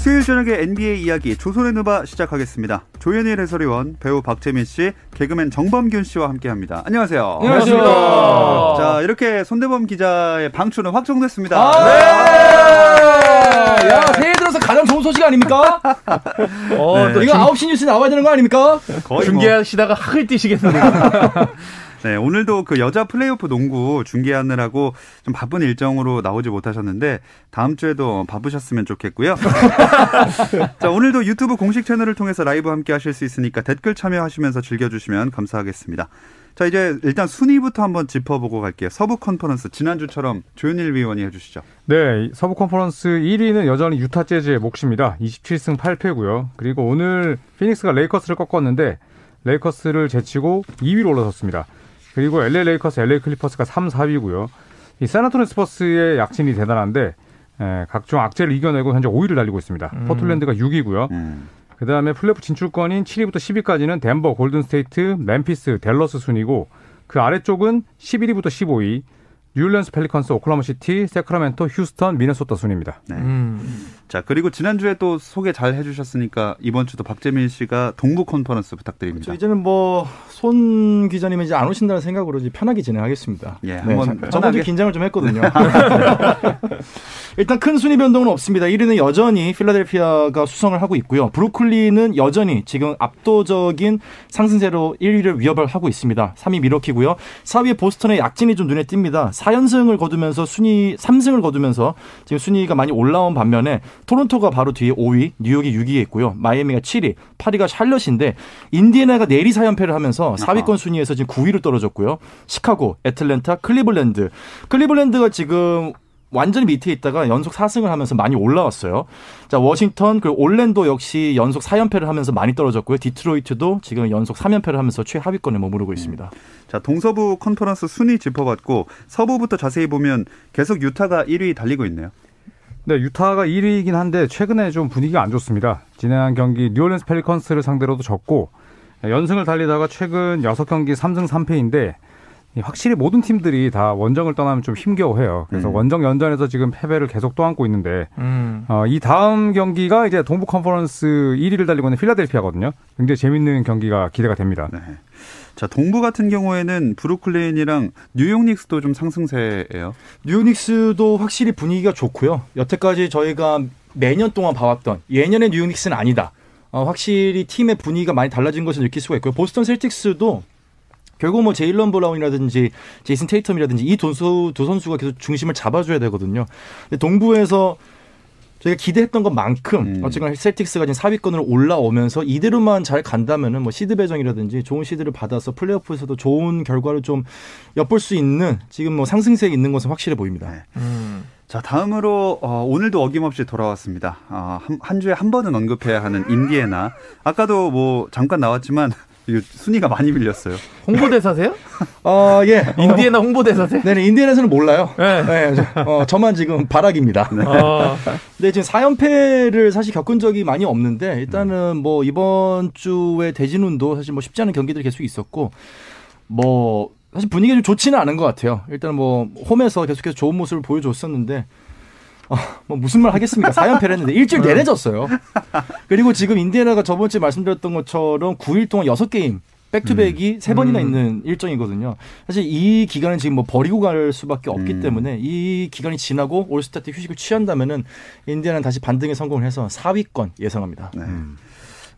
수요일 저녁에 NBA 이야기 조선의 누바 시작하겠습니다. 조현일 해설위원, 배우 박재민 씨, 개그맨 정범균 씨와 함께합니다. 안녕하세요. 안녕하십니까. 자 이렇게 손대범 기자의 방출은 확정됐습니다. 아, 네. 야 새해 들어서 가장 좋은 소식 아닙니까? 어, 네. 또 이거 9시 뉴스 나와야 되는 거 아닙니까? 거의 뭐- 중계하시다가 학을 뛰시겠는데요. 네, 오늘도 그 여자 플레이오프 농구 중계하느라고 좀 바쁜 일정으로 나오지 못하셨는데 다음 주에도 바쁘셨으면 좋겠고요. 자, 오늘도 유튜브 공식 채널을 통해서 라이브 함께 하실 수 있으니까 댓글 참여하시면서 즐겨주시면 감사하겠습니다. 자, 이제 일단 순위부터 한번 짚어보고 갈게요. 서부 컨퍼런스 지난주처럼 조현일 위원이 해주시죠. 네, 서부 컨퍼런스 1위는 여전히 유타 재즈의 몫입니다. 27승 8패고요. 그리고 오늘 피닉스가 레이커스를 꺾었는데 레이커스를 제치고 2위로 올라섰습니다. 그리고 LA 레이커스, LA 클리퍼스가 3, 4위고요. 이 샌안토니오 스퍼스의 약진이 대단한데 에, 각종 악재를 이겨내고 현재 5위를 달리고 있습니다. 포틀랜드가 6위고요. 음. 그 다음에 플레이오프 진출권인 7위부터 10위까지는 덴버, 골든스테이트, 멤피스, 댈러스 순이고 그 아래쪽은 11위부터 15위, 뉴올리언스 펠리컨스, 오클라호마시티, 새크라멘토, 휴스턴, 미네소타 순입니다. 네. 음. 자, 그리고 지난주에 또 소개 잘 해주셨으니까 이번 주도 박재민 씨가 동부 컨퍼런스 부탁드립니다. 저 이제는 뭐 손 기자님은 이제 안 오신다는 생각으로 이제 편하게 진행하겠습니다. 예, 네, 한번 자- 편하게. 저번 주 긴장을 좀 했거든요. 일단 큰 순위 변동은 없습니다. 1위는 여전히 필라델피아가 수성을 하고 있고요. 브루클린은 여전히 지금 압도적인 상승세로 1위를 위협을 하고 있습니다. 3위 미러키고요. 4위 보스턴의 약진이 좀 눈에 띕니다. 4연승을 거두면서 순위 3승을 거두면서 지금 순위가 많이 올라온 반면에 토론토가 바로 뒤에 5위, 뉴욕이 6위에 있고요. 마이애미가 7위, 파리가 샬럿인데 인디애나가 내리 4연패를 하면서 4위권 순위에서 지금 9위로 떨어졌고요. 시카고, 애틀랜타, 클리블랜드. 클리블랜드가 지금 완전히 밑에 있다가 연속 4승을 하면서 많이 올라왔어요. 자, 워싱턴 그리고 올랜도 역시 연속 4연패를 하면서 많이 떨어졌고요. 디트로이트도 지금 연속 3연패를 하면서 최하위권에 머무르고 있습니다. 자, 동서부 컨퍼런스 순위 짚어봤고 서부부터 자세히 보면 계속 유타가 1위 달리고 있네요. 네, 유타가 1위이긴 한데 최근에 좀 분위기가 안 좋습니다. 지난 경기 뉴올리언스 펠리컨스를 상대로도 졌고 연승을 달리다가 최근 6경기 3승 3패인데 확실히 모든 팀들이 다 원정을 떠나면 좀 힘겨워해요. 그래서 음. 원정 연전에서 지금 패배를 계속 떠안고 있는데 음. 어, 이 다음 경기가 이제 동부 컨퍼런스 1위를 달리고 있는 필라델피아거든요. 굉장히 재밌는 경기가 기대가 됩니다. 네. 자, 동부 같은 경우에는 브루클린이랑 뉴욕 닉스도 좀 상승세예요. 뉴닉스도 확실히 분위기가 좋고요. 여태까지 저희가 매년 동안 봐왔던 예년의 뉴닉스는 아니다. 어, 확실히 팀의 분위기가 많이 달라진 것을 느낄 수가 있고요. 보스턴 셀틱스도 결국 뭐 제일런 브라운이라든지 제이슨 테이텀이라든지 이 두 선수가 계속 중심을 잡아줘야 되거든요. 동부에서 저희가 기대했던 것만큼 음. 어쨌거나 셀틱스가 지금 4위권으로 올라오면서 이대로만 잘 간다면은 뭐 시드 배정이라든지 좋은 시드를 받아서 플레이오프에서도 좋은 결과를 좀 엿볼 수 있는 지금 뭐 상승세에 있는 것은 확실해 보입니다. 네. 음. 자, 다음으로 어, 오늘도 어김없이 돌아왔습니다. 어, 한, 한 주에 한 번은 언급해야 하는 인디애나. 아까도 뭐 잠깐 나왔지만 순위가 많이 밀렸어요. 홍보대사세요? 어, 예. 인디애나 홍보대사세요? 네네, 인디애나에서는 몰라요. 네. 네, 저, 어, 저만 지금 바락입니다. 어. 근데 지금 4연패를 사실 겪은 적이 많이 없는데 일단은 뭐 이번 주에 대진운도 사실 뭐 쉽지 않은 경기들이 계속 있었고 뭐 사실 분위기가 좀 좋지는 않은 것 같아요. 일단 뭐 홈에서 계속해서 좋은 모습을 보여줬었는데 어, 뭐 무슨 말 하겠습니까? 4연패를 했는데 일주일 내내 졌어요. 그리고 지금 인디애나가 저번 주에 말씀드렸던 것처럼 9일 동안 6게임 back-to-back이 세 번이나 음. 있는 일정이거든요. 사실 이 기간은 지금 뭐 버리고 갈 수밖에 없기 음. 때문에 이 기간이 지나고 올스타 때 휴식을 취한다면은 인디애나는 다시 반등에 성공을 해서 4위권 예상합니다. 네.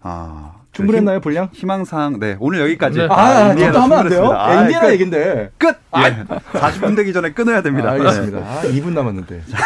아, 충분했나요, 분량? 희망사항, 네. 오늘 여기까지. 네. 아, 인디애나 또 하면 안 돼요? 예, 아, 인디애나 끝. 얘긴데. 끝! 예. 40분 되기 전에 끊어야 됩니다. 아, 알겠습니다. 아, 2분 남았는데. 네.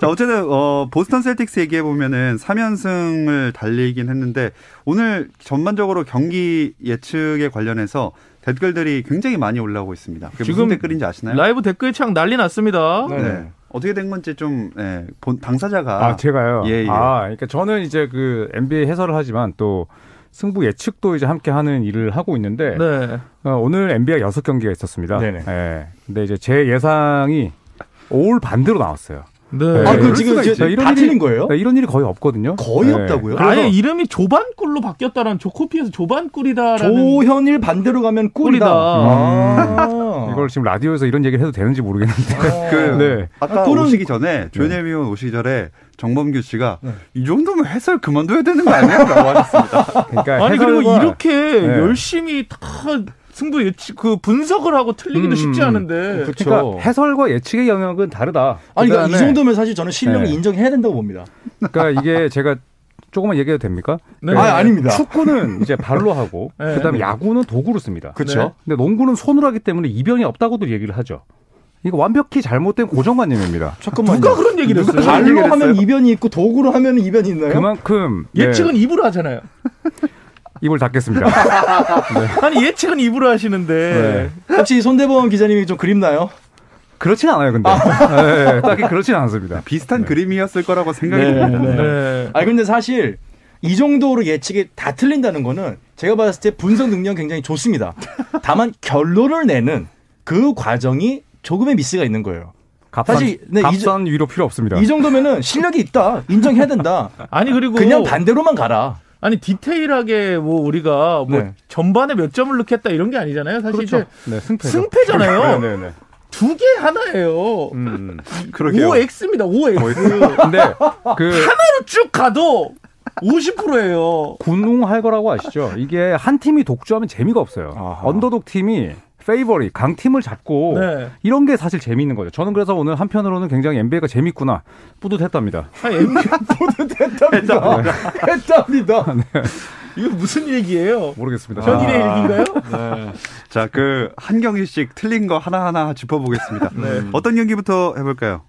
자, 어쨌든, 어, 보스턴 셀틱스 얘기해 보면은 3연승을 달리긴 했는데, 오늘 전반적으로 경기 예측에 관련해서 댓글들이 굉장히 많이 올라오고 있습니다. 그게 무슨 지금 댓글인지 아시나요? 라이브 댓글창 난리 났습니다. 네. 네. 어떻게 된 건지 좀, 예, 본, 당사자가. 아, 제가요. 예, 예. 아, 그러니까 저는 이제 그 NBA 해설을 하지만 또 승부 예측도 이제 함께 하는 일을 하고 있는데 네. 어, 오늘 NBA가 여섯 경기가 있었습니다. 네네. 예. 근데 이제 제 예상이 올 반대로 나왔어요. 네. 아, 네. 그 지금 이제 있지. 이런 다 일이- 거예요? 네, 이런 일이 거의 없거든요. 거의 예. 없다고요? 아예 이름이 조반꿀로 바뀌었다는 조코피에서 조반꿀이다라는 조현일 반대로 가면 꿀이다. 꿀이다. 아. 이걸 지금 라디오에서 이런 얘기를 해도 되는지 모르겠는데. 그 네. 아까 아, 그런- 오시기 전에 조현일 위원 오시기 전에 정범규 씨가 네. 이 정도면 해설 그만둬야 되는 거 아니야? 라고 하셨습니다. 그러니까 아니 그리고 이렇게 네. 열심히 다 승부 예측 그 분석을 하고 틀리기도 음, 쉽지 음. 않은데. 그쵸. 그러니까 해설과 예측의 영역은 다르다. 아니 그러니까 이 정도면 사실 저는 실력을 네. 인정해야 된다고 봅니다. 그러니까 이게 제가 조금만 얘기해도 됩니까? 네. 아 아닙니다. 축구는 이제 발로 하고 네. 그다음에 야구는 도구로 씁니다. 그렇죠. 근데 농구는 손으로 하기 때문에 이변이 없다고도 얘기를 하죠. 이거 완벽히 잘못된 고정관념입니다. 잠깐만요. 누가 그런 얘기를 했어요? 발로 하면? 이변이 있고 도구로 하면 이변이 있나요? 그만큼 네, 예측은 입으로 하잖아요. 입을 닫겠습니다. 아니 예측은 입으로 하시는데 혹시 손대범 기자님이 좀 그립나요? 그렇진 않아요, 근데. 네, 딱히 그렇진 않습니다. 비슷한 그림이었을 거라고 생각이 네, 듭니다. 네. 네. 아니 근데 사실 이 정도로 예측이 다 틀린다는 거는 제가 봤을 때 분석 능력 굉장히 좋습니다. 다만 결론을 내는 그 과정이 조금의 미스가 있는 거예요. 값싼, 사실, 네, 이 값싼 위로 필요 없습니다. 이 정도면은 실력이 있다 인정해야 된다. 아니 그리고 그냥 반대로만 가라. 아니 디테일하게 뭐 우리가 뭐 네. 전반에 몇 점을 넣겠다 이런 게 아니잖아요. 사실 그렇죠. 네, 승패죠. 승패잖아요. 네, 네, 네. 두 개 하나예요. 음. 그러게요. 5x입니다. 5x. 근데 그 하나로 쭉 가도 50%예요. 군웅할 거라고 아시죠? 이게 한 팀이 독주하면 재미가 없어요. 아하. 언더독 팀이 favorite 강팀을 잡고 네. 이런 게 사실 재미있는 거죠. 저는 그래서 오늘 한편으로는 굉장히 NBA가 재밌구나 뿌듯했답니다. 아니, NBA 했답니다. 했답니다. 이거 무슨 얘기예요? 모르겠습니다. 현일의 아. 일기인가요? 네. 자, 그 한 경기씩 틀린 거 하나하나 짚어보겠습니다. 네. 어떤 경기부터 해볼까요?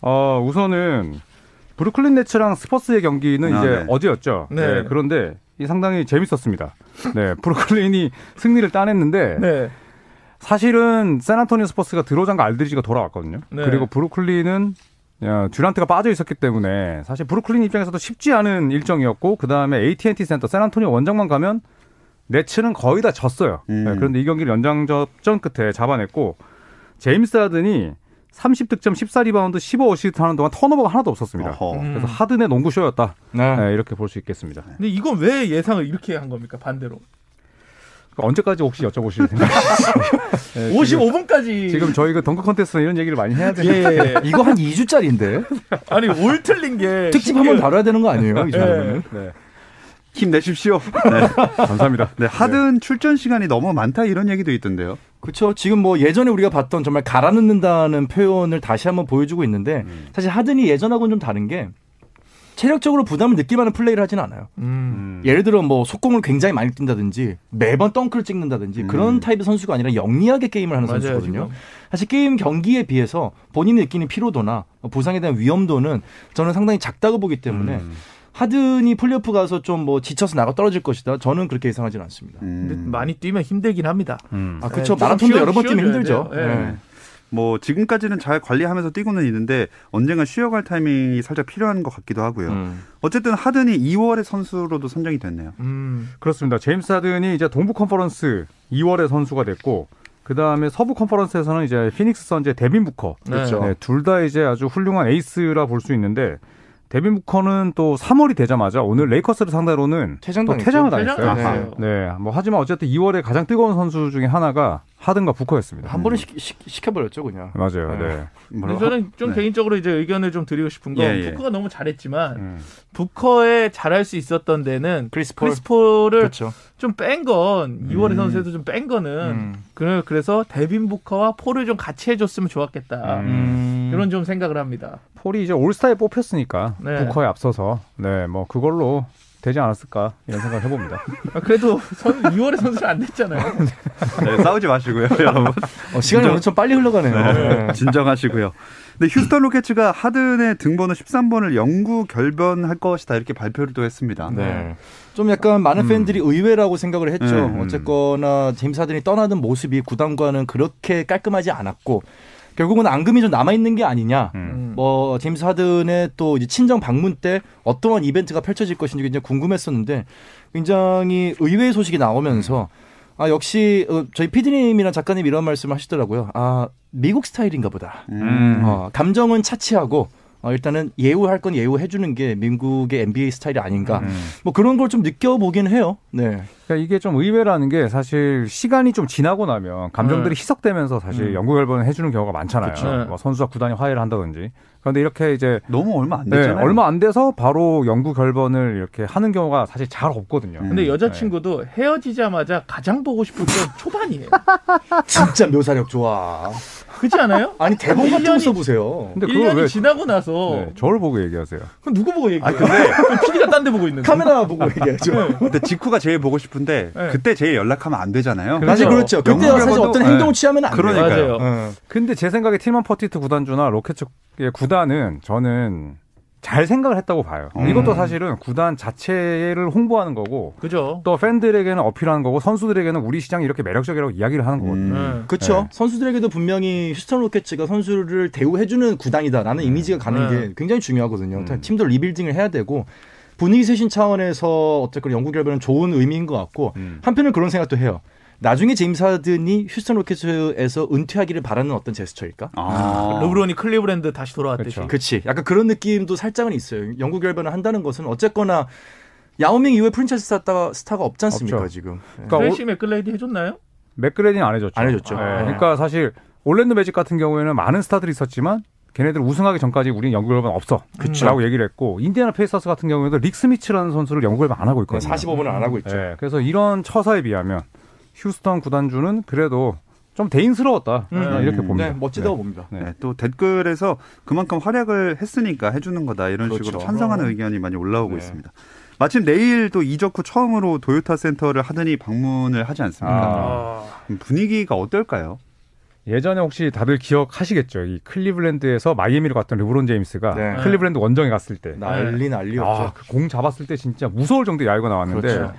어, 우선은 브루클린 네츠랑 스퍼스의 경기는 아, 이제 네. 어제였죠. 네. 네, 그런데 이 상당히 재밌었습니다. 네, 브루클린이 승리를 따냈는데 네. 사실은 샌안토니오 스퍼스가 드로잔과 알드리지가 돌아왔거든요. 네. 그리고 브루클린은 야, 듀란트가 빠져 있었기 때문에 사실 브루클린 입장에서도 쉽지 않은 일정이었고 그 다음에 AT&T 센터 샌안토니오 원정만 가면 네츠는 거의 다 졌어요. 음. 네, 그런데 이 경기를 연장 접전 끝에 잡아냈고 제임스 하든이 30득점, 14리바운드, 15어시스트 하는 동안 turnover가 하나도 없었습니다. 어허. 음. 그래서 하든의 농구 쇼였다. 네. 네, 이렇게 볼 수 있겠습니다. 근데 이건 왜 예상을 이렇게 한 겁니까? 반대로. 언제까지 혹시 여쭤보실 생각이세요? 네, 지금, 55분까지. 지금 저희 그 덩크 컨테스트 이런 얘기를 많이 해야 예, 되는데 예. 이거 한 2주짜리인데 아니 올 틀린 게 특집 한번 다뤄야 되는 거 아니에요? 이 네. 정도면? 네, 힘내십시오. 네. 감사합니다. 네, 하든 출전 시간이 너무 많다 이런 얘기도 있던데요. 그렇죠. 지금 뭐 예전에 우리가 봤던 정말 갈아 넣는다는 표현을 다시 한번 보여주고 있는데 사실 하든이 예전하고는 좀 다른 게 체력적으로 부담을 느낄 만한 플레이를 하진 않아요. 음. 예를 들어 뭐 속공을 굉장히 많이 뛴다든지 매번 덩크를 찍는다든지 그런 타입의 선수가 아니라 영리하게 게임을 하는 맞아요, 선수거든요. 지금. 사실 게임 경기에 비해서 본인이 느끼는 피로도나 부상에 대한 위험도는 저는 상당히 작다고 보기 때문에 음. 하든이 플레이오프 가서 좀 뭐 지쳐서 나가 떨어질 것이다. 저는 그렇게 예상하지는 않습니다. 근데 음. 많이 뛰면 힘들긴 합니다. 음. 아 그렇죠. 네, 좀 마라톤도 쉬어- 여러 번 뛰면 힘들죠. 네. 네. 뭐 지금까지는 잘 관리하면서 뛰고는 있는데 언젠가 쉬어갈 타이밍이 살짝 필요한 것 같기도 하고요. 음. 어쨌든 하든이 2월의 선수로도 선정이 됐네요. 음. 그렇습니다. 제임스 하든이 이제 동부 컨퍼런스 2월의 선수가 됐고 그 다음에 서부 컨퍼런스에서는 이제 피닉스 선즈의 데빈 부커 그렇죠. 네, 둘다 이제 아주 훌륭한 에이스라 볼 수 있는데 데빈 부커는 또 3월이 되자마자 오늘 레이커스를 상대로는. 또 퇴장을 당했어요. 퇴장당했어요. 네, 뭐 하지만 어쨌든 2월에 가장 뜨거운 선수 중에 하나가 하든과 부커였습니다. 한 번에 시, 시, 켜버렸죠 그냥. 맞아요. 네. 네. 저는 좀 네. 개인적으로 이제 의견을 좀 드리고 싶은 건 예, 예. 부커가 너무 잘했지만 음. 부커에 잘할 수 있었던 데는 크리스 폴. 크리스 폴을 그렇죠. 좀뺀건 이월의 음. 선수에서 좀뺀 거는 음. 그래- 그래서 데빈 부커와 폴을 좀 같이 해줬으면 좋았겠다 음. 이런 좀 생각을 합니다. 폴이 이제 올스타에 뽑혔으니까 네. 부커에 앞서서 네, 뭐 그걸로 되지 않았을까 이런 생각을 해봅니다. 아, 그래도 선, 2월의 선수는 안 됐잖아요. 네, 싸우지 마시고요, 여러분. 어, 시간이 좀 빨리 흘러가네요. 네. 진정하시고요. 근데 휴스턴 로켓츠가 하든의 등번호 13번을 영구 결변할 것이다 이렇게 발표를 또 했습니다. 네. 좀 약간 많은 팬들이 의외라고 생각을 했죠. 음, 음. 어쨌거나 제임스 하든이 떠나던 모습이 구단과는 그렇게 깔끔하지 않았고 결국은 앙금이 좀 남아 있는 게 아니냐. 음. 음. 뭐 제임스 하든의 또 이제 친정 방문 때 어떠한 이벤트가 펼쳐질 것인지 굉장히 궁금했었는데 굉장히 의외의 소식이 나오면서 아 역시 어, 저희 피디님이랑 작가님 이런 말씀을 하시더라고요. 아 미국 스타일인가 보다. 음. 어, 감정은 차치하고 어, 일단은 예우할 건 예우해주는 게 미국의 NBA 스타일이 아닌가. 음. 뭐 그런 걸 좀 느껴보긴 해요. 네. 그러니까 이게 좀 의외라는 게 사실 시간이 좀 지나고 나면 감정들이 네. 희석되면서 사실 음. 연구 결번을 해주는 경우가 많잖아요. 그쵸. 뭐 선수와 구단이 화해를 한다든지. 그런데 이렇게 이제 너무 얼마 안 네, 됐잖아요. 얼마 안 돼서 바로 연구 결번을 이렇게 하는 경우가 사실 잘 없거든요. 음. 근데 여자친구도 헤어지자마자 가장 보고 싶을 건 초반이에요. 진짜 묘사력 좋아. 그렇지 않아요? 아니 대본 같은 거 1년이 써보세요. 근데 그걸 1년이 왜 지나고 나서 네, 저를 보고 얘기하세요? 그럼 누구 보고 얘기해요? 아, 근데- PD가 딴 데 보고 있는데. 카메라 보고 얘기하죠. 근데 직후가 제일 보고 싶은데 네. 그때 제일 연락하면 안 되잖아요. 그렇죠. 사실 그렇죠. 그때 사실 어떤 네. 행동을 취하면 안 돼요. 그러니까요. 맞아요. 어. 근데 제 생각에 틸만 퍼티타 구단주나 로켓 측의 구단은 저는 잘 생각을 했다고 봐요. 음. 이것도 사실은 구단 자체를 홍보하는 거고 그죠? 또 팬들에게는 어필하는 거고 선수들에게는 우리 시장이 이렇게 매력적이라고 이야기를 하는 거거든요. 음. 네. 그렇죠. 네. 선수들에게도 분명히 휴스턴 로켓츠가 선수를 대우해주는 구단이다라는 이미지가 가는 네. 게 굉장히 중요하거든요. 음. 팀도 리빌딩을 해야 되고 분위기 쇄신 차원에서 어쨌건 영구 결번은 좋은 의미인 것 같고 음. 한편은 그런 생각도 해요. 나중에 제임스 하든이 휴스턴 로켓츠에서 은퇴하기를 바라는 어떤 제스처일까? 아. 르브론이 클리브랜드 다시 돌아왔듯이. 그렇죠. 그치. 약간 그런 느낌도 살짝은 있어요. 영구 결번을 한다는 것은 어쨌거나 야오밍 이후에 프랜차이즈 스타가, 스타가 없지 않습니까, 없죠. 지금. 네. 그러니까 트레이시 맥그레이디 해줬나요? 맥그레디는 안 해줬죠. 안 해줬죠. 네, 네. 그러니까 사실 올랜도 매직 같은 경우에는 많은 스타들이 있었지만 걔네들 우승하기 전까지 우리는 영구 결번은 없어. 그쵸. 라고 얘기를 했고 인디애나 페이서스 같은 경우에도 릭 스미츠라는 선수를 영구 결번 안 하고 있거든요. 45번을 안 하고 있죠. 네, 그래서 이런 처사에 비하면 휴스턴 구단주는 그래도 좀 대인스러웠다 음. 네, 이렇게 봅니다. 네, 멋지다고 봅니다. 네. 네, 또 댓글에서 그만큼 활약을 했으니까 해주는 거다 이런 그렇죠. 식으로 찬성하는 의견이 많이 올라오고 네. 있습니다. 마침 내일 또 이적 후 처음으로 도요타 센터를 하든이 방문을 하지 않습니까? 아. 음, 분위기가 어떨까요? 예전에 혹시 다들 기억하시겠죠? 이 클리블랜드에서 마이애미로 갔던 르브론 제임스가 네. 클리블랜드 원정에 갔을 때. 난리 난리였죠. 아, 그 공 잡았을 때 진짜 무서울 정도의 야유가 나왔는데 그렇죠.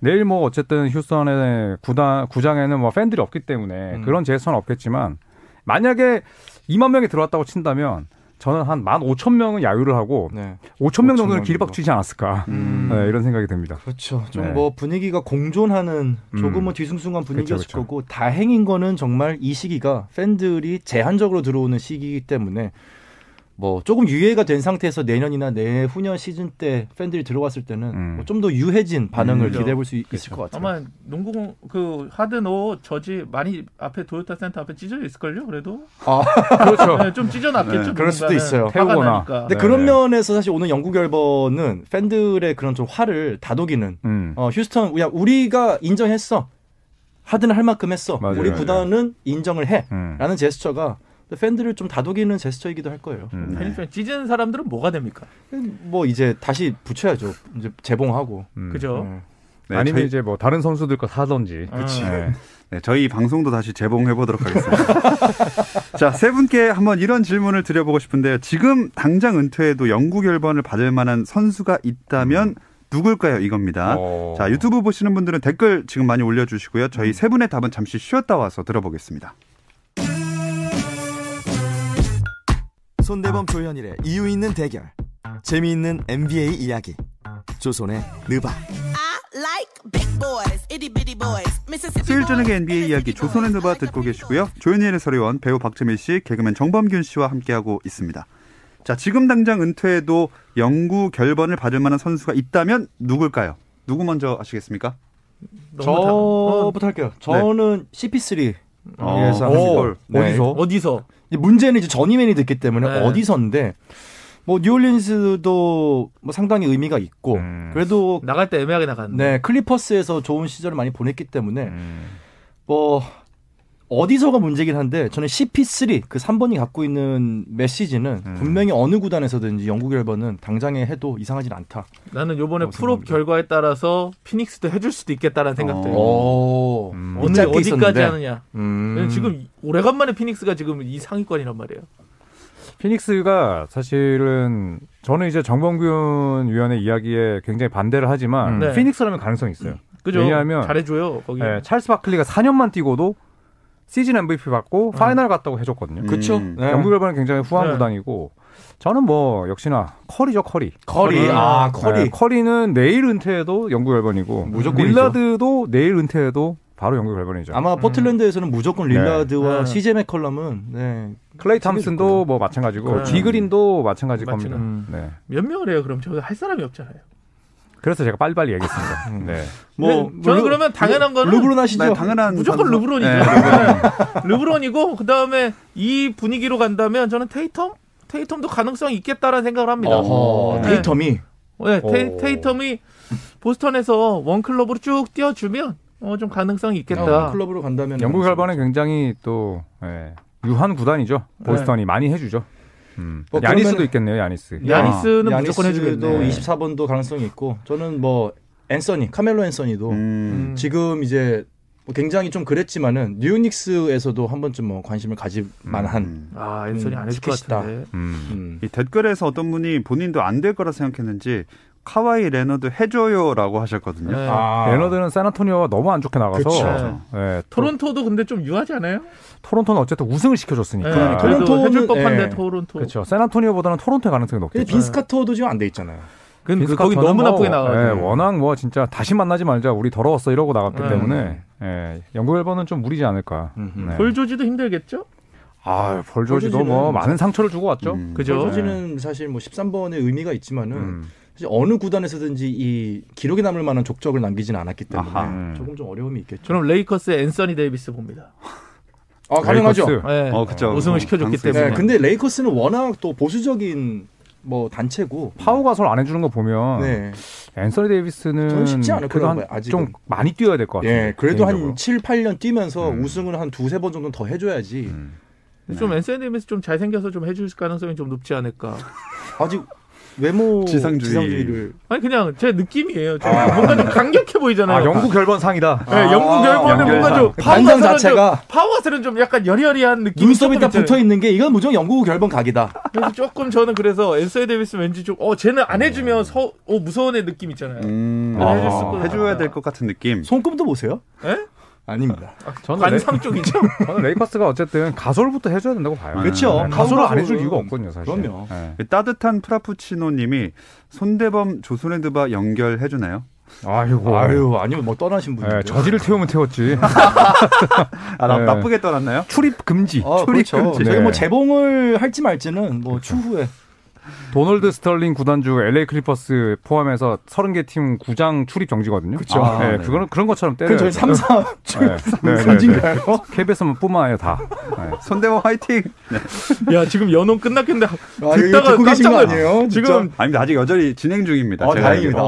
내일 뭐 어쨌든 휴스턴의 구단 구장에는 뭐 팬들이 없기 때문에 음. 그런 제스처는 없겠지만 만약에 2만 명이 들어왔다고 친다면 저는 한 1만 5천 명은 야유를 하고 네. 5천 명 5천 정도는 명 기립박수 치지 않았을까 음. 네, 이런 생각이 듭니다. 그렇죠. 좀 네. 뭐 분위기가 공존하는 조금은 음. 뒤숭숭한 분위기였을 그쵸, 그쵸. 거고 다행인 거는 정말 이 시기가 팬들이 제한적으로 들어오는 시기이기 때문에 뭐 조금 유예가 된 상태에서 내년이나 내후년 시즌 때 팬들이 들어왔을 때는 음. 뭐 좀더 유해진 반응을 음. 기대해 볼 수 있을 것 같아요. 아마 농구 그 하든 옷 저지 많이 앞에 도요타 센터 앞에 찢어져 있을걸요. 그래도 아, 그렇죠. 네, 좀 찢어놨겠죠. 네, 그럴 수도. 있어요. 태우거나. 나니까. 근데 네, 그런 네. 면에서 사실 오늘 영국 결번은 팬들의 그런 좀 화를 다독이는 음. 어, 휴스턴 야 우리가 인정했어. 하든 할 만큼 했어. 맞아요, 우리. 구단은 인정을 해. 음. 라는 제스처가 팬들을 좀 다독이는 제스처이기도 할 거예요. 음. 네. 찢은 사람들은 뭐가 됩니까? 뭐 이제 다시 붙여야죠. 이제 재봉하고. 음. 그죠? 네. 네, 아니면 저희, 이제 뭐 다른 선수들 거 사던지. 그치. 네. 네, 저희 방송도 다시 재봉해 보도록 하겠습니다. 자, 세 분께 한번 이런 질문을 드려보고 싶은데요. 지금 당장 은퇴해도 영구 결번을 받을 만한 선수가 있다면 누굴까요? 이겁니다. 어. 자, 유튜브 보시는 분들은 댓글 지금 많이 올려주시고요. 저희 세 분의 답은 잠시 쉬었다 와서 들어보겠습니다. 손대범 조현일의 이유 있는 대결 재미있는 NBA 이야기 조선의 느바 수요일 저녁의 NBA 이야기 조선의 like 듣고 계시고요. 조현일의 서리원 배우 박재민 씨, 개그맨 정범균 씨와 함께하고 있습니다. 자, 지금 당장 은퇴해도 영구 결번을 받을 만한 선수가 있다면 누굴까요? 누구 먼저 아시겠습니까? 다- 어, 저부터 할게요. 저는 CP3 어, 예상합니다. 오, 네. 어디서? 어디서? 문제는 이제 전이맨이 됐기 때문에 네. 어디서인데 뭐 뉴올리언스도 뭐 상당히 의미가 있고 음. 그래도 나갈 때 애매하게 나갔는데. 네 클리퍼스에서 좋은 시절을 많이 보냈기 때문에 음. 뭐 어디서가 문제긴 한데 저는 CP3 그 3번이 갖고 있는 메시지는 음. 분명히 어느 구단에서든지 영국 열번은 당장에 해도 이상하진 않다. 나는 요번에 어, 프로. 결과에 따라서 피닉스도 해줄 수도 있겠다는 생각도 해요. 오, 음. 짧게 어디까지 있었는데. 하느냐. 음. 지금 오래간만에 피닉스가 지금 이 상위권이란 말이에요. 피닉스가 사실은 저는 이제 정범균 위원의 이야기에 굉장히 반대를 하지만 음. 네. 피닉스라면 가능성이 있어요. 그죠? 왜냐하면 잘해줘요 거기. 네, 찰스 바클리가 4년만 뛰고도 시즌 MVP 받고 파이널 갔다고 해줬거든요. 그렇죠. 음. 네. 영구 결번은 굉장히 후한 네. 구단이고 저는 뭐 역시나 커리죠 커리. 커리, 아 커리. 네, 커리는 내일 은퇴해도 영구 결번이고 무조건이죠. 릴라드도 내일 은퇴해도 바로 영구 결번이죠. 아마 포틀랜드에서는 무조건 릴라드와 네. CJ 맥컬럼은 네. 클레이 책임질 탐슨도. 뭐 마찬가지고 그렇죠. 디그린도 마찬가지일 맞죠. 겁니다. 음. 네. 몇 명을 해요? 그럼 저거 할 사람이 없잖아요. 그래서 제가 빨리빨리 얘기했습니다. 네. 뭐 근데 저는 그러면 당연한 거는 르브론 하시죠. 네, 당연한 무조건 선수. 르브론이죠. 네. 네. 르브론이고 그 다음에 이 분위기로 간다면 저는 테이텀, 테이텀도 가능성이 있겠다라는 생각을 합니다. 어허, 네. 테이텀이 네, 테이, 오. 테이 텀이 보스턴에서 원 클럽으로 쭉 뛰어주면 어, 좀 가능성이 있겠다. 아, 클럽으로 간다면 연구 결과는 굉장히 또 예, 후한 구단이죠. 보스턴이 많이 해주죠. 음. 뭐 야니스도 있겠네요, 야니스. 야니스는 아, 무조건 야니스도 해주겠네. 24번도 가능성이 있고 저는 뭐 앤서니, 카멜로 앤서니도 음. 음. 지금 이제 뭐 굉장히 좀 그랬지만은 뉴닉스에서도 한 번쯤 뭐 관심을 가질 만한 음. 아, 앤서니 음, 안 해줄 것. 같은데. 음. 음. 이 댓글에서 어떤 분이 본인도 안 될 거라 생각했는지 카와이 레너드 해줘요라고 하셨거든요. 네. 아. 레너드는 샌안토니오가 너무 안 좋게 나가서 그쵸. 예, 토, 토론토도 근데 좀 유하지 않아요? 토론토는 어쨌든 우승을 시켜줬으니까. 네, 토론토는- 그래도 해줄 법한데 예. 토론토. 그렇죠. 샌안토니오보다는 토론토의 가능성이 높겠죠. 빈스 카터도 지금 안 돼 있잖아요. 그, 그 거기 너무 뭐, 나쁘게 예, 나가지고. 워낙 뭐 진짜 다시 만나지 말자 우리 더러웠어 이러고 나갔기 네. 때문에 예, 영국 앨범은 좀 무리지 않을까. 네. 볼 조지도 힘들겠죠? 아, 볼조지도 뭐 볼조지는 많은 상처를 주고 왔죠. 음. 그죠? 조지는 사실 뭐 13번의 의미가 있지만은 음. 사실 어느 구단에서든지 이 기록에 남을 만한 족적을 남기지는 않았기 때문에 아하. 음. 조금 좀 어려움이 있겠죠. 그럼 레이커스의 앤서니 데이비스 봅니다. 아 가능하죠. 레이커스. 네. 어, 그쵸. 우승을 어, 시켜줬기 가능성이 때문에. 네, 근데 레이커스는 워낙 또 보수적인 뭐 단체고 파우 가솔 안 해주는 거 보면 네. 앤서니 데이비스는 저는 쉽지 않을 거라고 한 봐요, 아직은. 좀 많이 뛰어야 될 것 같아요. 예, 그래도 개인적으로. 한 7, 8년 뛰면서 음. 우승을 한 두세 번 정도는 더 해줘야지. 음. 좀 앤서니 데이비스 좀 잘생겨서 좀 해줄 가능성이 좀 높지 않을까. 아직 외모 지상주의. 지상주의 를 아니 그냥 제 느낌이에요. 좀 뭔가 좀 강력해 보이잖아요. 아, 영구 결번상이다. 네, 영구 결번은 뭔가 좀 파우 가솔은 자체가. 좀, 파우 가솔은 좀 약간 여리여리한 느낌이 눈썹이 딱. 붙어 있는 게 이건 무조건 영구 결번 각이다. 그래서 조금 저는 그래서 앤서니 데이비스 왠지 좀 어 쟤는 안 해주면 서, 어 무서운 애 느낌 있잖아요. 음, 아, 아, 해줬을 것 해줘야. 될 것 같은 느낌. 손금도 보세요? 예? 아닙니다. 저는, 레, 관상 쪽이죠. 저는 레이커스가 어쨌든 가솔부터 해줘야 된다고 봐요. 그렇죠. 네, 가솔을 안 해줄 이유가 없거든요, 사실. 그럼요. 네. 그 따뜻한 프라푸치노님이 손대범 조선핸드바 연결해 주나요? 아이고. 아유, 아니면 뭐 떠나신 분이. 네, 저지를 태우면 태웠지. 아, 나, 네. 나쁘게 떠났나요? 출입 금지. 아, 그렇죠. 출입금지. 저희 네. 뭐 재봉을 할지 말지는 뭐 추후에 도널드 스털링 구단주 LA 클리퍼스 포함해서 30개 팀 구장 출입 정지거든요. 그쵸. 아, 네, 네. 그거는 그런 것처럼 때려요. 저희 3, 4 네. 네, 네, 네. 선진가요? KBS만 뿐만 아니라 다. 네. 손대범 화이팅! 야 지금 연홍 끝났겠는데 아, 듣다가 깜짝 놀- 아니에요? 지금 아닙니다. 아직 여전히 진행 중입니다. 아, 제가 다행입니다.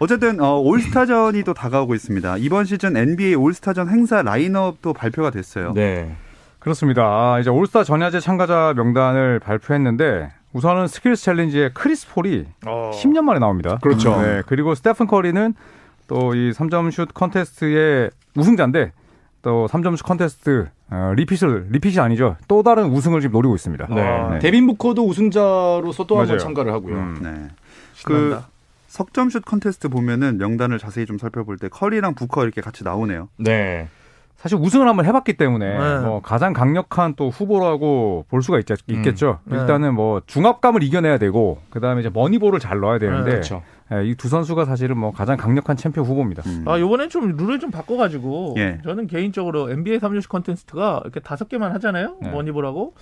어쨌든 어, 올스타전이 또 다가오고 있습니다. 이번 시즌 NBA 올스타전 행사 라인업도 발표가 됐어요. 네. 그렇습니다. 아, 이제 올스타 전야제 참가자 명단을 발표했는데 우선은 스킬스 챌린지의 크리스 폴이 10년 만에 나옵니다. 그렇죠. 네, 그리고 스테픈 커리는 또 이 3점 슛 컨테스트의 우승자인데 또 3점 슛 컨테스트 어, repeat을 repeat이 아니죠. 또 다른 우승을 지금 노리고 있습니다. 네. 데빈 부커도 우승자로서 또 한 번. 참가를 하고요. 음. 네. 그 신난다. 석점슛 컨테스트 보면은 명단을 자세히 좀 살펴볼 때 커리랑 부커 이렇게 같이 나오네요. 네. 사실 우승을 한번 해봤기 때문에 네. 뭐 가장 강력한 또 후보라고 볼 수가 있, 있겠죠. 네. 일단은 뭐 중압감을 이겨내야 되고 그 다음에 이제 money ball을 잘 넣어야 되는데 그렇죠. 이두 선수가 사실은 뭐 가장 강력한 챔피언 후보입니다. 음. 아 요번엔 좀 룰을 좀 바꿔 가지고 예. 저는 개인적으로 NBA 3점슛 컨테스트가 이렇게 다섯 개만 하잖아요. 네. 머니볼하고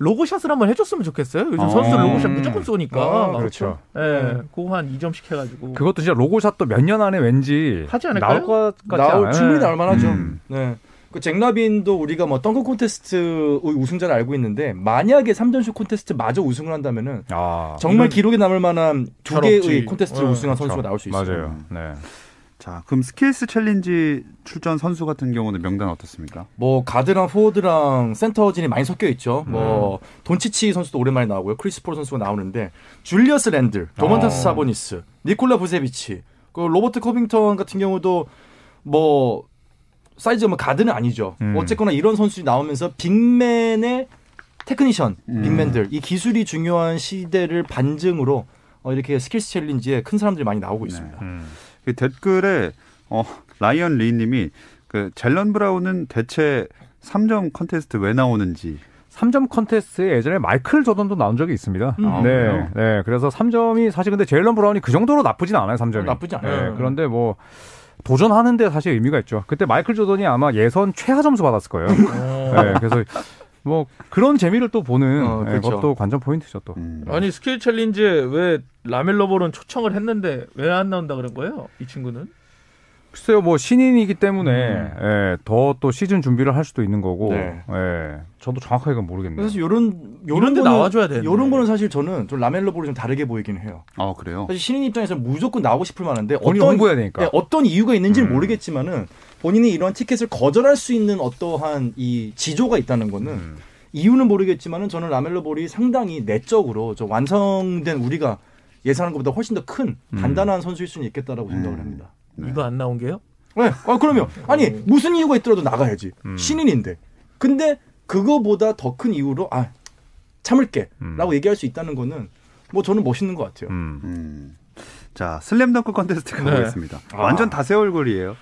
로고샷을 한번 해줬으면 좋겠어요. 요즘 어. 선수 들 logo shot 무조건 쏘니까. 아, 그렇죠. 예, 그거 한 2점씩 해가지고. 그것도 진짜 logo shot도 몇 년 안에 왠지 하지 않을까요? 나올 것 같지 나올 않아요? 충분히 나올 만하죠. 음. 네. 그 잭 라빈도 우리가 뭐 덩크 콘테스트 우승자를 알고 있는데 만약에 3점슛 콘테스트 마저 우승을 한다면은 아, 정말 기록에 남을 만한 두잘 개의 없지. 콘테스트를 어, 우승한 그렇죠. 선수가 나올 수 있어요. 맞아요. 네. 자, 그럼 Skills Challenge 출전 선수 같은 경우는 명단 어떻습니까? 뭐 가드랑 포워드랑 센터진이 많이 섞여 있죠. 뭐 음. 돈치치 선수도 오랜만에 나오고요. 크리스 폴 선수가 나오는데 줄리어스 랜들, 도만타스 어. 사보니스, 니콜라 부세비치, 그 로버트 커빙턴 같은 경우도 뭐 사이즈가 뭐 가드는 아니죠. 음. 어쨌거나 이런 선수들이 나오면서 big man의 테크니션, 음. big man들 이 기술이 중요한 시대를 반증으로 어, 이렇게 Skills Challenge에 큰 사람들이 많이 나오고 있습니다. 음. 그 댓글에 어, 라이언 리님이 그 제일런 브라운은 대체 3점 컨테스트 왜 나오는지 3점 컨테스트에 예전에 마이클 조던도 나온 적이 있습니다. 음. 아, 네, 그래요? 네. 그래서 3점이 사실 근데 제일런 브라운이 그 정도로 나쁘진 않아요, 3점이. 나쁘지 않아요. 네, 그런데 뭐 도전하는데 사실 의미가 있죠. 그때 마이클 조던이 아마 예선 최하 점수 받았을 거예요. 네, 그래서 뭐 그런 재미를 또 보는 어, 네, 그렇죠. 그것도 관전 포인트죠 또. 음. 아니 Skill Challenge에 왜 라멜로 볼은 초청을 했는데 왜 안 나온다 그런 거예요? 이 친구는? 글쎄요, 뭐 신인이기 때문에 예, 더또 시즌 준비를 할 수도 있는 거고, 네. 예, 저도 정확하게 그건 모르겠네요. 그래서 요런 요런 이런 데 나와줘야 되는데. 요런 거는 사실 저는 좀 라멜로 볼이 좀 다르게 보이긴 해요. 아 그래요? 사실 신인 입장에서 무조건 나오고 싶을 만한데 어떤 홍보해야 되니까. 네, 어떤 이유가 있는지는 음. 모르겠지만은 본인이 이런 티켓을 거절할 수 있는 어떠한 이 지조가 있다는 거는 음. 이유는 모르겠지만은 저는 라멜로 볼이 상당히 내적으로 좀 완성된 우리가 예상하는 것보다 훨씬 더큰 음. 단단한 선수일 수는 있겠다라고 생각을 음. 합니다. 이거 안 나온 게요? 네. 아, 그러면 아니 무슨 이유가 있더라도 나가야지 음. 신인인데 근데 그거보다 더 큰 이유로 아 참을게라고 음. 얘기할 수 있다는 거는 뭐 저는 멋있는 것 같아요. 음. 음. 자 슬램덩크 컨테스트 네. 가보겠습니다. 아. 완전 다 새 얼굴이에요.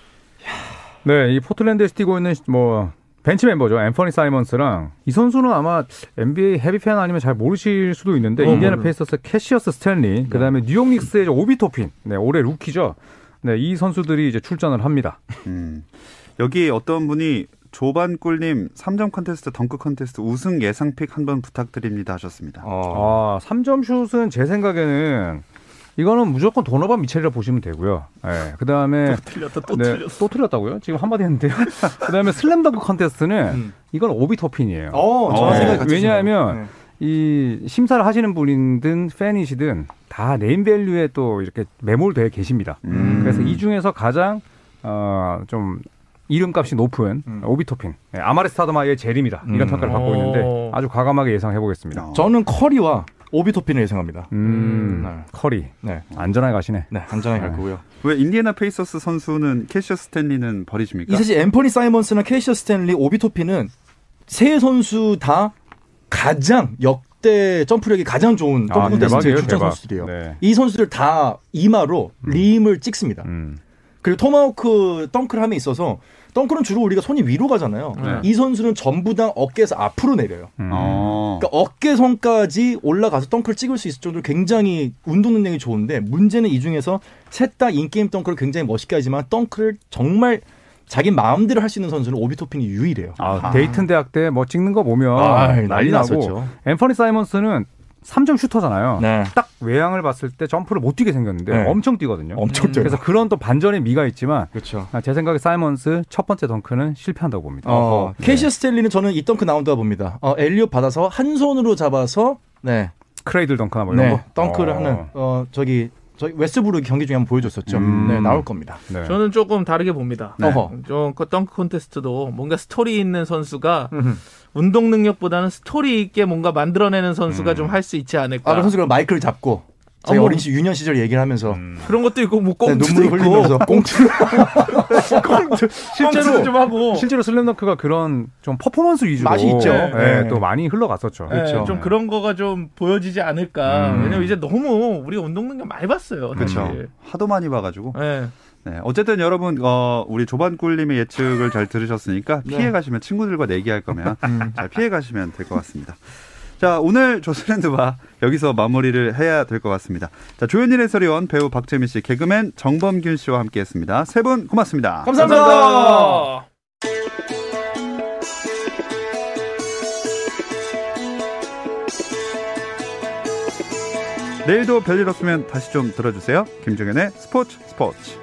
네, 이 포틀랜드에 뛰고 있는 뭐 벤치 멤버죠. 앰퍼니 사이먼스랑 이 선수는 아마 NBA heavy 팬 아니면 잘 모르실 수도 있는데 어, 인디애나 몰라요. 페이서스 캐시어스 스탠리, 그다음에 뉴욕 닉스의 이제 오비 토핀, 네, 올해 루키죠. 네, 이 선수들이 이제 출전을 합니다. 음. 여기 어떤 분이 조반꿀님 3점 컨테스트 덩크 컨테스트 우승 예상 pick 한 번 부탁드립니다 하셨습니다. 어. 아, 3점 슛은 제 생각에는 이거는 무조건 도너반 미첼이라 보시면 되고요. 네, 그 다음에 틀렸다 또 네, 틀렸어. 또 틀렸다고요? 지금 한마디 했는데요. 그 다음에 슬램덩크 컨테스트는 음. 이건 오비 토핀이에요. 어, 저랑 어, 생각이 같으시네요. 왜냐하면 네. 이 심사를 하시는 분이든 팬이시든 다 네임밸류에 또 이렇게 매몰되어 계십니다. 음. 그래서 이 중에서 가장 어, 좀 이름값이 높은 음. 오비 토핀 네, 아마레 스타더마이어의 재림이다 이런 음. 평가를 받고 오. 있는데 아주 과감하게 예상해 보겠습니다. 어. 저는 커리와 오비 토핀을 예상합니다. 음, 네. 커리 네, 안전하게 가시네. 네 안전하게 네. 갈 거고요. 왜 인디애나 페이서스 선수는 캐시어스 탠리는 버리십니까? 이 사실 앰퍼니 사이먼스나 케이셔 스탠리, 오비토핀은 세 선수 다 가장 역대 점프력이 가장 좋은 아, 점프 콘테스트에 대박이에요, 출전. 선수들이에요. 네. 이 선수들 다 이마로 림을 찍습니다. 음. 그리고 토마호크 덩크를 함에 있어서 덩크는 주로 우리가 손이 위로 가잖아요. 네. 이 선수는 전부 다 어깨에서 앞으로 내려요. 음. 어. 그러니까 어깨선까지 올라가서 덩크를 찍을 수 있을 정도로 굉장히 운동 능력이 좋은데 문제는 이 중에서 셋 다 in-game 덩크를 굉장히 멋있게 하지만 덩크를 정말 자기 마음대로 할 수 있는 선수는 오비 토핀이 유일해요. 아, 데이튼 대학 때 뭐 찍는 거 보면 아, 난리 난리 나고 났었죠. 앰퍼니 사이먼스는 3점 슈터잖아요. 네. 딱 외양을 봤을 때 점프를 못 뛰게 생겼는데 네. 엄청 뛰거든요. 엄청 뛰어요. 그래서 그런 또 반전의 미가 있지만 그렇죠. 아, 제 생각에 사이먼스 첫 번째 덩크는 실패한다고 봅니다. 어, 네. 캐시어스 스탠리는 저는 이 덩크 나온다고 봅니다. 어, alley-oop 받아서 한 손으로 잡아서 네, cradle 덩크나 뭐 이런 네 거. 덩크를 어. 하는 어 저기 저희 웨스브룩 경기 중에 한번 보여줬었죠. 음. 네 나올 겁니다. 네. 저는 조금 다르게 봅니다. 어허. 좀그 덩크 콘테스트도 뭔가 스토리 있는 선수가 운동 능력보다는 스토리 있게 뭔가 만들어내는 선수가 음. 좀할 수 있지 않을까. 아, 그 선수가 마이크를 잡고 자기 어머. 어린 시 유년 시절 얘기를 하면서 음. 그런 것도 있고 뭐 네, 꽁트도 눈물을 있고 흘리면서 꽁트 실제로 좀 하고 실제로 슬램덩크가 그런 좀 퍼포먼스 위주로 맛이 있죠. 네, 네. 또 많이 흘러갔었죠. 네, 그렇죠. 좀 그런 거가 좀 보여지지 않을까. 음. 왜냐면 이제 너무 우리가 운동 능력 많이 봤어요. 그렇죠. 하도 많이 봐가지고. 네. 네. 어쨌든 여러분, 어, 우리 조반꿀님의 예측을 잘 들으셨으니까 네. 피해 가시면 친구들과 내기할 거면 잘 피해 가시면 될 것 같습니다. 자, 오늘 조스랜드와 여기서 마무리를 해야 될 것 같습니다. 자, 조현일 해설위원, 배우 박재민 씨, 개그맨 정범균 씨와 함께 했습니다. 세 분 고맙습니다. 감사합니다. 내일도 별일 없으면 다시 좀 들어주세요. 김종현의 스포츠 스포츠.